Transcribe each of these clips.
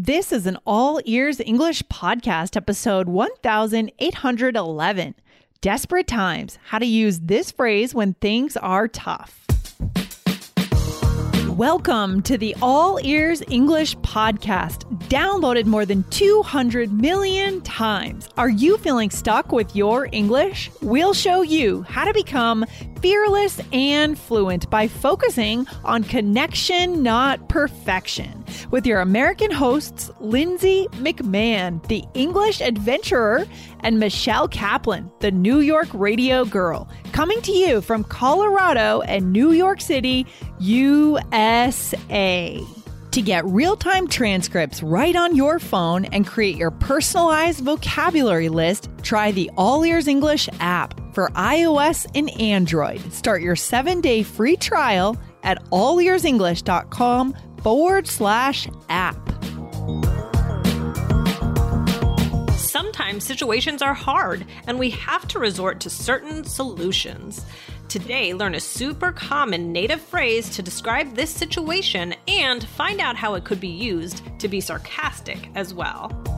This is an all ears English podcast, episode 1811 Desperate Times How to Use This Phrase When Things Are Tough. Welcome to the All Ears English podcast, downloaded more than 200 million times. Are you feeling stuck with your English? We'll show you how to become fearless and fluent by focusing on connection, not perfection. With your American hosts, Lindsay McMahon, the English adventurer, and Michelle Kaplan, the New York radio girl, coming to you from Colorado and New York City, USA. To get real time transcripts right on your phone and create your personalized vocabulary list, try the All Ears English app for iOS and Android. Start your seven day free trial at allearsenglish.com forward slash app. Sometimes situations are hard and we have to resort to certain solutions. Today, learn a super common native phrase to describe this situation and find out how it could be used to be sarcastic as well.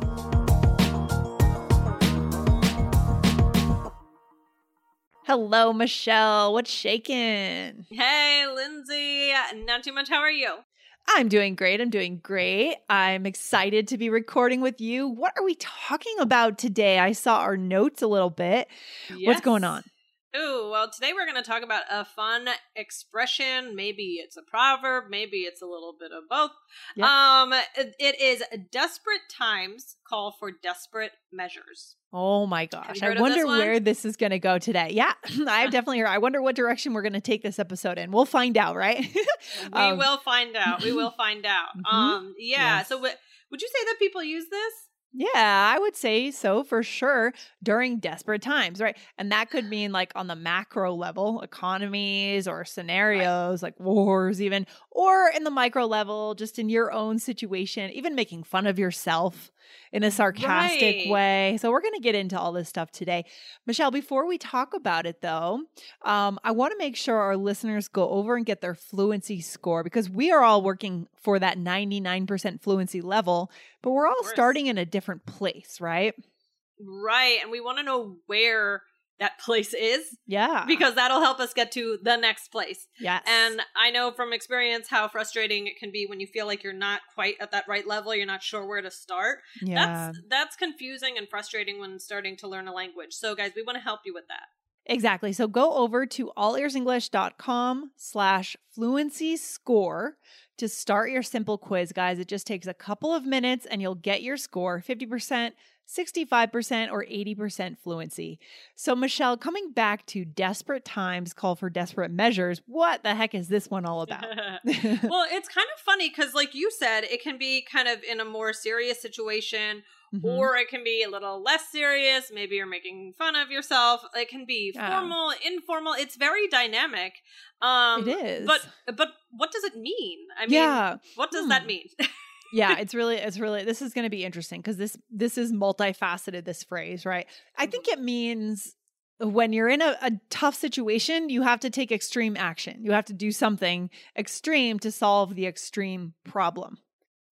Hello, Michelle. What's shaking? Hey, Lindsay. Not too much. How are you? I'm doing great. I'm doing great. I'm excited to be recording with you. What are we talking about today? I saw our notes a little bit. What's going on? Ooh, well, today we're going to talk about a fun expression. Maybe it's a proverb, maybe it's a little bit of both. Yep. Um, it, it is desperate times call for desperate measures. Oh my gosh. I wonder this where this is going to go today. Yeah, I've definitely heard. I wonder what direction we're going to take this episode in. We'll find out, right? We Um, will find out. We will find out. Mhm. Um, yeah. Yes. So, w- would you say that people use this? Yeah, I would say so for sure during desperate times, right? And that could mean like on the macro level, economies or scenarios like wars, even, or in the micro level, just in your own situation, even making fun of yourself in a sarcastic Right. way. So, we're going to get into all this stuff today. Michelle, before we talk about it though, um, I want to make sure our listeners go over and get their fluency score because we are all working for that 99% fluency level, but we're all starting in a different place, right? Right. And we want to know where that place is Yeah. because that'll help us get to the next place. yes. And I know from experience how frustrating it can be when you feel like you're not quite at that right level, you're not sure where to start. yeah. That's that's confusing and frustrating when starting to learn a language. So guys, we want to help you with that. Exactly. So go over to allearsenglish.com slash fluency score to start your simple quiz, guys. It just takes a couple of minutes and you'll get your score 50%, 65%, or 80% fluency. So, Michelle, coming back to desperate times call for desperate measures, what the heck is this one all about? well, it's kind of funny because, like you said, it can be kind of in a more serious situation, Mhm. or it can be a little less serious. Maybe you're making fun of yourself. It can be Yeah. formal, informal. It's very dynamic. Um, it is. But but what does it mean? I mean, yeah. what does Hmm. that mean? yeah it's really it's really this is going to be interesting because this this is multifaceted this phrase right i think it means when you're in a, a tough situation you have to take extreme action you have to do something extreme to solve the extreme problem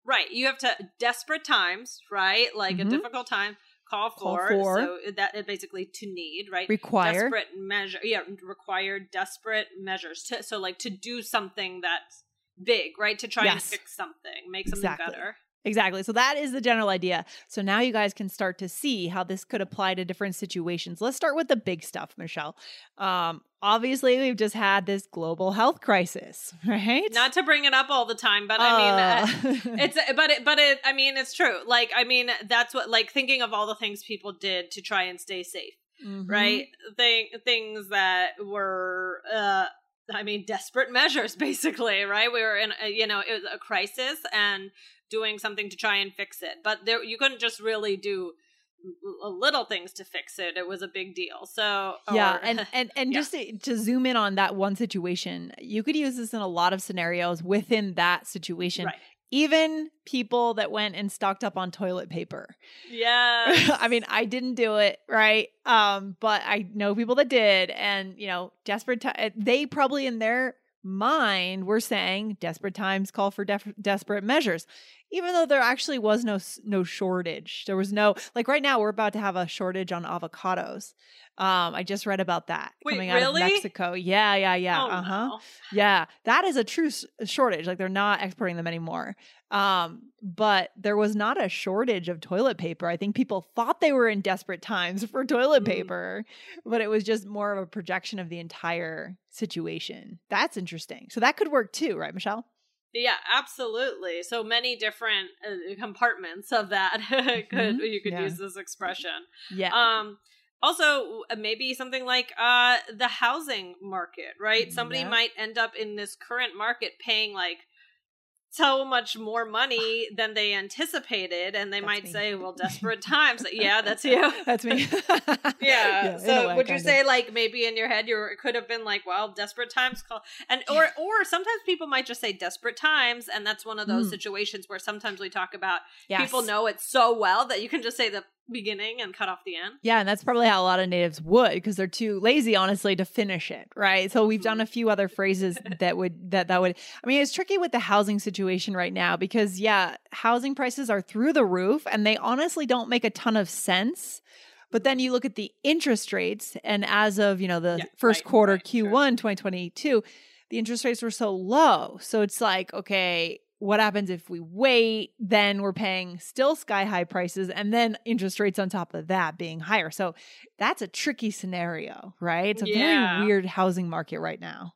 right. You have to desperate times, right? Like Mhm. a difficult time. Call Call for, for. so that basically to need, right? require desperate measure yeah require desperate measures to so like to do something that's big right? To try and fix something make something Exactly. better. Exactly. So that is the general idea. So now you guys can start to see how this could apply to different situations. Let's start with the big stuff michelle. Um obviously we've just had this global health crisis right? Not to bring it up all the time but i mean uh, Uh, it's but it but it i mean it's true. Like i mean that's what like thinking of all the things people did to try and stay safe mhm. right? Thing, things that were uh I mean, desperate measures, basically, right? We were in, a, you know, it was a crisis and doing something to try and fix it. But there, you couldn't just really do little things to fix it. It was a big deal. So yeah, and and and yeah. just to, to, zoom in on that one situation, you could use this in a lot of scenarios within that situation. Right even people that went and stocked up on toilet paper. Yeah. I mean, I didn't do it, right? Um, but I know people that did and, you know, desperate time they probably in their mind were saying desperate times call for def- desperate measures even though there actually was no no shortage there was no like right now we're about to have a shortage on avocados um, I just read about that Wait, coming out really? of Mexico. Yeah, yeah, yeah. Oh, uh huh. No. Yeah, that is a true shortage. Like they're not exporting them anymore. Um, but there was not a shortage of toilet paper. I think people thought they were in desperate times for toilet mm. paper, but it was just more of a projection of the entire situation. That's interesting. So that could work too, right, Michelle? Yeah, absolutely. So many different uh, compartments of that could mm-hmm. you could yeah. use this expression. Yeah. Um also uh, maybe something like uh the housing market right somebody yeah. might end up in this current market paying like so much more money than they anticipated and they that's might me. say well desperate times yeah that's you that's me yeah, yeah so way, would you say of. like maybe in your head you it could have been like well desperate times call and or or sometimes people might just say desperate times and that's one of those mm. situations where sometimes we talk about yes. people know it so well that you can just say the beginning and cut off the end. Yeah, and that's probably how a lot of natives would because they're too lazy honestly to finish it, right? So we've done mm-hmm. a few other phrases that would that that would I mean, it's tricky with the housing situation right now because yeah, housing prices are through the roof and they honestly don't make a ton of sense. But then you look at the interest rates and as of, you know, the yeah, first right, quarter right, Q1 sure. 2022, the interest rates were so low. So it's like, okay, what happens if we wait? Then we're paying still sky high prices and then interest rates on top of that being higher. So that's a tricky scenario, right? It's a yeah. very weird housing market right now.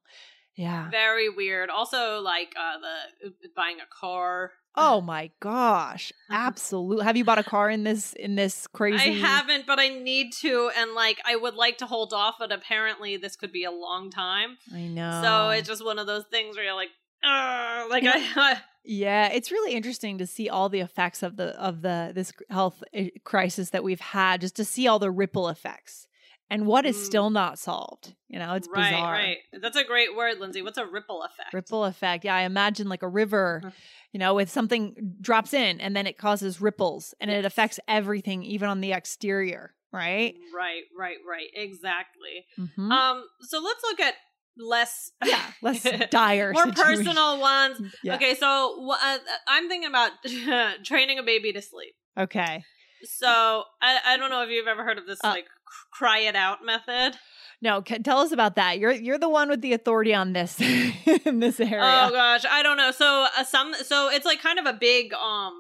Yeah. Very weird. Also, like uh, the uh, buying a car. Oh my gosh. Absolutely. Have you bought a car in this in this crazy I haven't, but I need to and like I would like to hold off, but apparently this could be a long time. I know. So it's just one of those things where you're like, like I, yeah, it's really interesting to see all the effects of the of the this health eh, crisis that we've had, just to see all the ripple effects and what is mm. still not solved. You know, it's right, bizarre. Right, That's a great word, Lindsay. What's a ripple effect? Ripple effect. Yeah, I imagine like a river, you know, with something drops in and then it causes ripples and yes. it affects everything, even on the exterior. Right. Right. Right. Right. Exactly. Mm-hmm. Um. So let's look at less yeah less dire more situation. personal ones. Yeah. okay so uh, i'm thinking about training a baby to sleep. Okay. So I, I don't know if you've ever heard of this uh, like cry it out method. No tell us about that. You're you're the one with the authority on this in this area. Oh gosh i don't know. So uh, some so it's like kind of a big um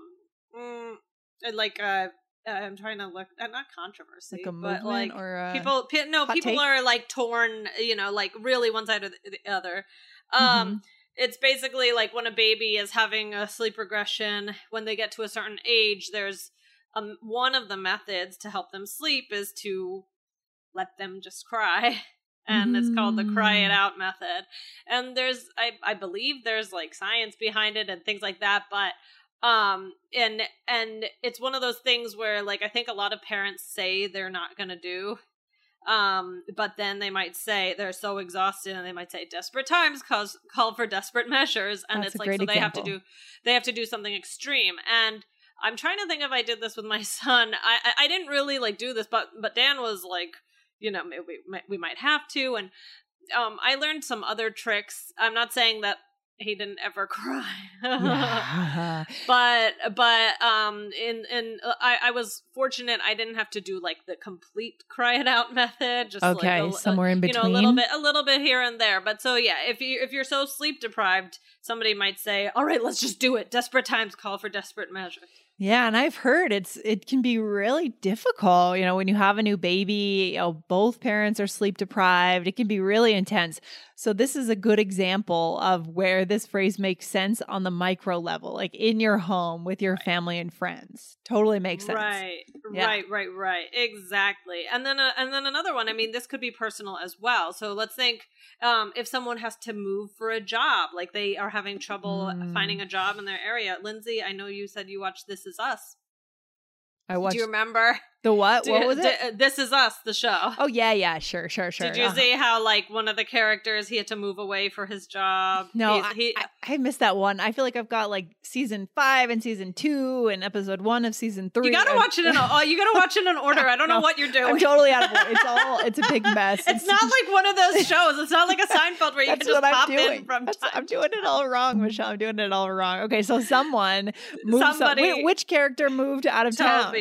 mm, like uh uh, I'm trying to look uh, not controversy, like but like or people. Pe- no, people take? are like torn. You know, like really one side or the other. Um, mm-hmm. it's basically like when a baby is having a sleep regression. When they get to a certain age, there's um one of the methods to help them sleep is to let them just cry. and mm. it's called the cry it mm. out method and there's I, I believe there's like science behind it and things like that but um and and it's one of those things where like i think a lot of parents say they're not going to do um but then they might say they're so exhausted and they might say desperate times cause call for desperate measures. And That's it's like so example. they have to do they have to do something extreme. And i'm trying to think if i did this with my son. I i, I didn't really like do this but but dan was like you know we, we might have to. And um i learned some other tricks. I'm not saying that he didn't ever cry. But but um in in uh, I, I was fortunate i didn't have to do like the complete cry it out method just okay like a, somewhere in between you know a little bit a little bit here and there. But so yeah if you if you're so sleep deprived somebody might say all right let's just do it. Desperate times call for desperate measures Yeah, and I've heard it's it can be really difficult. You know, when you have a new baby, you know, both parents are sleep deprived. It can be really intense. So this is a good example of where this phrase makes sense on the micro level, like in your home with your family and friends. Totally makes sense. Right, Yeah. right, right, right. Exactly. And then, uh, and then another one. I mean, this could be personal as well. So let's think um, if someone has to move for a job, like they are having trouble Mm. finding a job in their area. Lindsay, I know you said you watched This Is Us. I watched Do you remember? The what? What was it? d- uh, this Is Us, the show. oh yeah, yeah, sure, sure, sure. Did you Uh-huh. see how like one of the characters he had to move away for his job? No, I, he, I, I missed that one. I feel like I've got like season five and season two and episode one of season three. you gotta I'm- watch it in. Oh, you gotta watch it in order. I don't know what you're doing. I'm totally out of order. It's all. It's a big mess. It's not like one of those shows. It's not like a Seinfeld where you can just what I'm pop doing. in from That's- time. I'm doing it all wrong, Michelle. I'm doing it all wrong. Okay, so someone moved. some- Somebody- wait, which character moved out of town?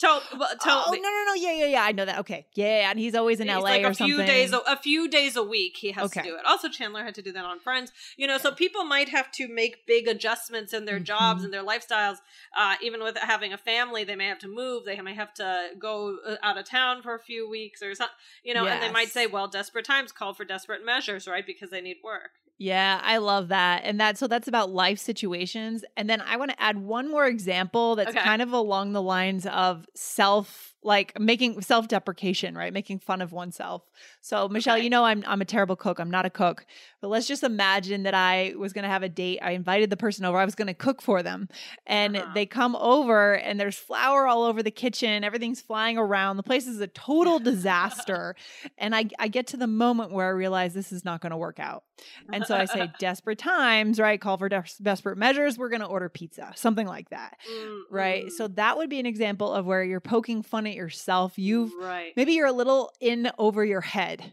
Toby. To- well, Oh no no no yeah yeah yeah I know that okay yeah and he's always in He's LA like or a few something days a, a few days a week he has Okay. to do it. Also Chandler had to do that on Friends. You know, so people might have to make big adjustments in their jobs Mhm. and their lifestyles. Uh, even with having a family, they may have to move. They may have to go uh, out of town for a few weeks or something. You know, and they might say, "Well, desperate times call for desperate measures," right? Because they need work. Yeah, I love that. And that so that's about life situations. And then I want to add one more example that's Okay. kind of along the lines of self like making self-deprecation, right? Making fun of oneself. So, Michelle, Okay. you know I'm I'm a terrible cook. I'm not a cook. But let's just imagine that I was going to have a date. I invited the person over. I was going to cook for them. And Uh-huh. they come over and there's flour all over the kitchen. Everything's flying around. The place is a total disaster. and I I get to the moment where I realize this is not going to work out. And so I say, desperate times, right? Call for des- desperate measures. We're going to order pizza, something like that, Mm, right? mm. So that would be an example of where you're poking fun at yourself. You've right. maybe you're a little in over your head.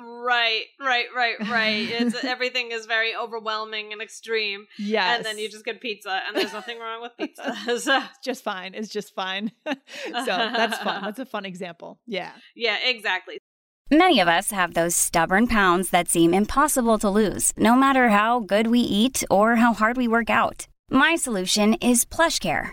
Right, right, right, right. It's everything is very overwhelming and extreme, Yes. and then you just get pizza, and there's nothing wrong with pizza. So, It's just fine. It's just fine. so that's fun. That's a fun example. Yeah. yeah, exactly. Many of us have those stubborn pounds that seem impossible to lose, no matter how good we eat or how hard we work out. My solution is PlushCare.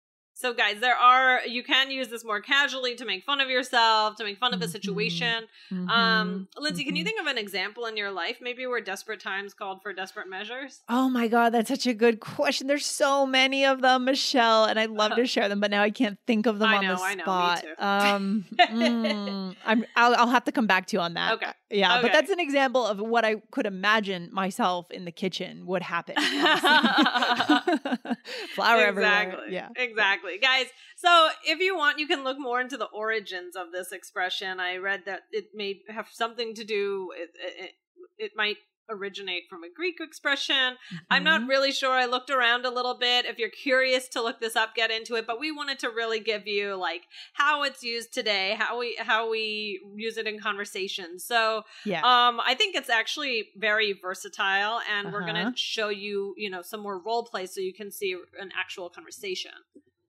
So, guys, there are you can use this more casually to make fun of yourself, to make fun of a Mhm. situation. Mm-hmm. Um, Lindsay, can you Mhm. think of an example in your life, maybe where desperate times called for desperate measures? Oh my God, that's such a good question. There's so many of them, Michelle, and I'd love to share them, but now I can't think of them I on know, the I know, me spot. too. Um, mm, I'm, I'll, I'll have to come back to you on that. Okay. Yeah, but that's an example of what I could imagine myself in the kitchen would happen. Flour everywhere. exactly. Yeah. Exactly. Guys, so if you want, you can look more into the origins of this expression. I read that it may have something to do, it, it, it might originate from a Greek expression. I'm not Mhm. really sure. I looked around a little bit. If you're curious to look this up, get into it. But we wanted to really give you like how it's used today, how we how we use it in conversation. So Yeah. um, I think it's actually very versatile, and we're Uh-huh. gonna show you, you know, some more role play so you can see an actual conversation.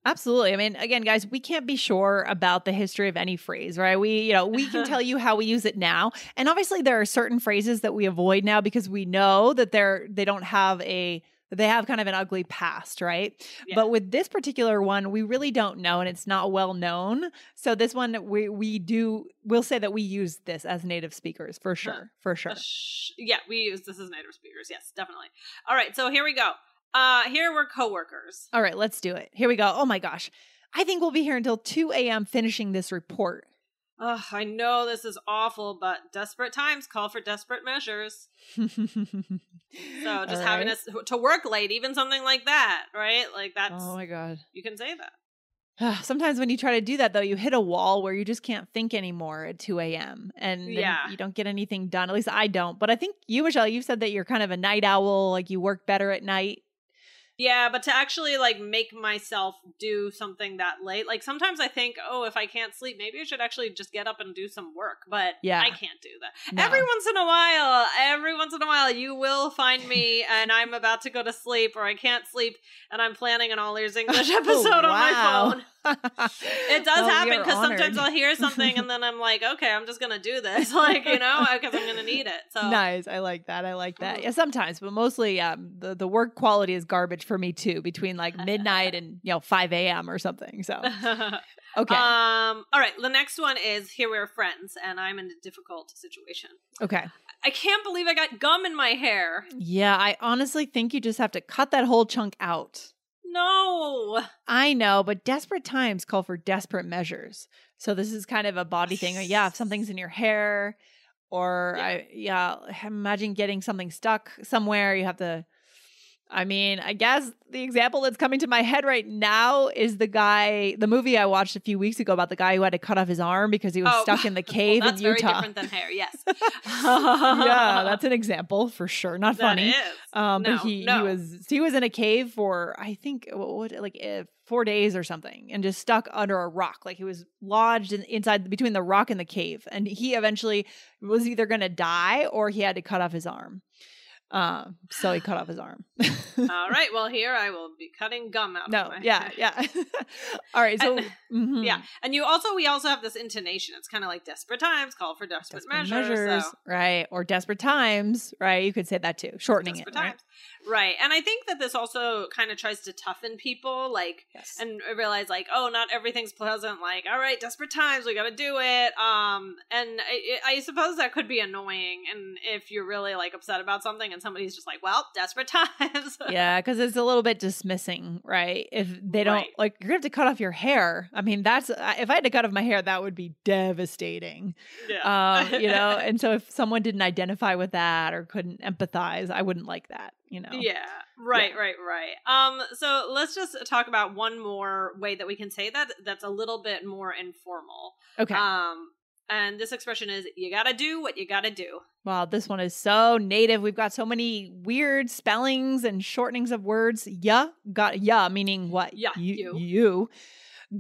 Absolutely. I mean, again, guys, we can't be sure about the history of any phrase, right? We, you know, we can tell you how we use it now. And obviously there are certain phrases that we avoid now because we know that they're they don't have a they have kind of an ugly past, right? Yeah. But with this particular one, we really don't know and it's not well known. So this one we we do we'll say that we use this as native speakers for sure. For sure. Uh, sh- yeah, we use this as native speakers. Yes, definitely. All right, so here we go. Uh, here we're coworkers. All right, let's do it. Here we go. Oh my gosh. I think we'll be here until 2 a.m. finishing this report. Ugh, I know this is awful, but desperate times call for desperate measures. So just All having right. us to work late, even something like that, right? Like that's Oh my god. you can say that. Sometimes when you try to do that, though, you hit a wall where you just can't think anymore at 2 a.m. and Yeah. you don't get anything done. At least I don't. But I think you, Michelle, you've said that you're kind of a night owl, like you work better at night. Yeah, but to actually like make myself do something that late, like sometimes I think, oh, if I can't sleep, maybe I should actually just get up and do some work. But Yeah. I can't do that. No. Every once in a while, every once in a while, you will find me and I'm about to go to sleep or I can't sleep and I'm planning an all ears English oh, episode on my phone. It does Well, happen because sometimes. I'll hear something and then I'm like, okay, I'm just gonna do this, like you know, because I'm gonna need it. So Nice. I like that. I like that. Yeah, sometimes, but mostly um the, the work quality is garbage for me too, between like midnight and you know, five AM or something. So okay. Um. All right. The next one is here we're friends, and I'm in a difficult situation. okay. I can't believe I got gum in my hair. Yeah, I honestly think you just have to cut that whole chunk out. No. I know, but desperate times call for desperate measures. So this is kind of a body thing. Yeah, if something's in your hair, or Yeah. I yeah, imagine getting something stuck somewhere. You have to. I mean, I guess the example that's coming to my head right now is the guy, the movie I watched a few weeks ago about the guy who had to cut off his arm because he was Oh, stuck in the Well, cave that's in very Utah. different than hair. Yes. yeah, that's an example for sure. Not That funny. Um, No, but he no. he was he was in a cave for I think what, like uh, four days or something, and just stuck under a rock. Like he was lodged in, inside between the rock and the cave, and he eventually was either going to die or he had to cut off his arm. Um, so he cut off his arm. All right. Well, here I will be cutting gum out. of no, yeah, yeah. All right, so And- mhm. Yeah, and you also we also have this intonation. It's kind of like desperate times call for desperate, Desperate measures. measures, so. right? Or desperate times, right? You could say that too, shortening Desperate it, times. Right. And I think that this also kind of tries to toughen people, like, Yes. and realize, like, oh, not everything's pleasant. Like, all right, desperate times, we got to do it. Um, and I, I suppose that could be annoying, and if you're really like upset about something, and somebody's just like, well, desperate times. yeah, because it's a little bit dismissing, right? If they don't Right. like, you're gonna have to cut off your hair. I mean, that's if I had to cut off my hair, that would be devastating. yeah. Um, you know, and so if someone didn't identify with that or couldn't empathize, I wouldn't like that. You know, Yeah, right, Yeah. right, right. Um, so let's just talk about one more way that we can say that that's a little bit more informal. Okay. Um, and this expression is you gotta do what you gotta do. Wow, this one is so native. We've got so many weird spellings and shortenings of words. Yeah, got yeah, meaning what? Yeah, you. you. you.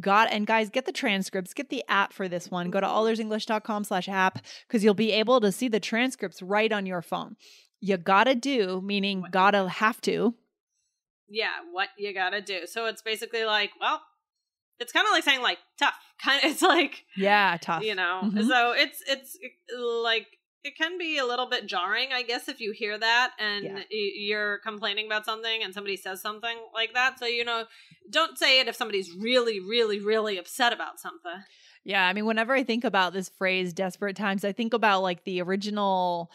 Got and guys, get the transcripts, get the app for this one. Go to allearsenglish.com slash app because you'll be able to see the transcripts right on your phone. You gotta do, meaning What? gotta have to. Yeah, what you gotta do. So it's basically like, well, it's kind of like saying like tough. Kind of, it's like Yeah, tough. you know. Mhm. So it's it's like it can be a little bit jarring, I guess, if you hear that and Yeah. you're complaining about something and somebody says something like that. So you know, don't say it if somebody's really, really, really upset about something. Yeah, I mean, whenever I think about this phrase, desperate times, I think about like the original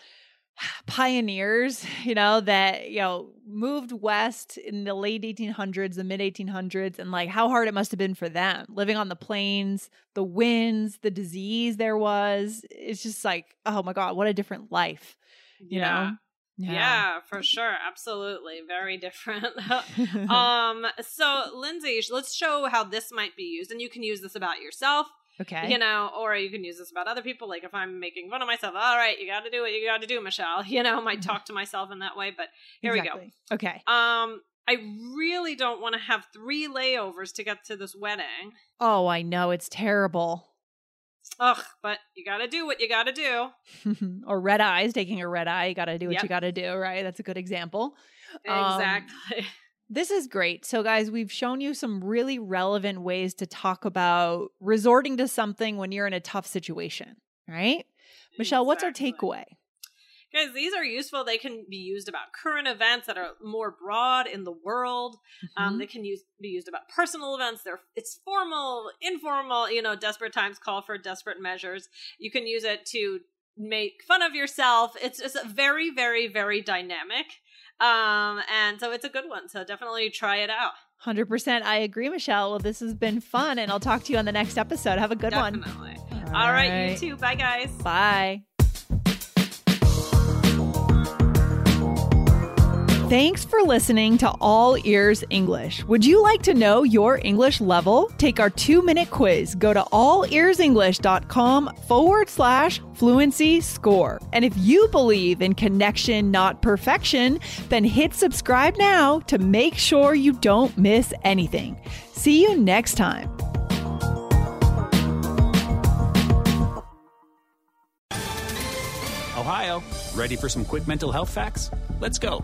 pioneers, you know, that, you know, moved west in the late 1800s, the mid 1800s, and like how hard it must have been for them living on the plains, the winds, the disease there was. It's just like, oh my God, what a different life, you yeah. know? Yeah. for sure. Absolutely. Very different. um so Lindsay, let's show how this might be used and you can use this about yourself, okay. you know, or you can use this about other people like if I'm making fun of myself, all right, you got to do what you got to do, Michelle. You know, I might talk to myself in that way, but here Exactly. We go. Okay. Um I really don't want to have three layovers to get to this wedding. Oh, I know. It's terrible. Ugh, but you got to do what you got to do. or red eyes, taking a red eye. You got to do what Yep. you got to do, right? That's a good example. Um, Exactly. This is great. So, guys, we've shown you some really relevant ways to talk about resorting to something when you're in a tough situation, right? Michelle, what's our takeaway? Guys, these are useful. They can be used about current events that are more broad in the world. Um, Mhm. they can use be used about personal events. They're it's formal, informal. You know, desperate times call for desperate measures. You can use it to make fun of yourself. It's it's very, very, very dynamic. Um, and so it's a good one. So definitely try it out. 100%. I agree, Michelle. Well, this has been fun, and I'll talk to you on the next episode. Have a good one. definitely. All right, you too. Bye, guys. Bye. Thanks for listening to All Ears English. Would you like to know your English level? Take our two minute quiz. Go to allearsenglish.com forward slash fluency score. And if you believe in connection, not perfection, then hit subscribe now to make sure you don't miss anything. See you next time. Ohio, ready for some quick mental health facts? Let's go.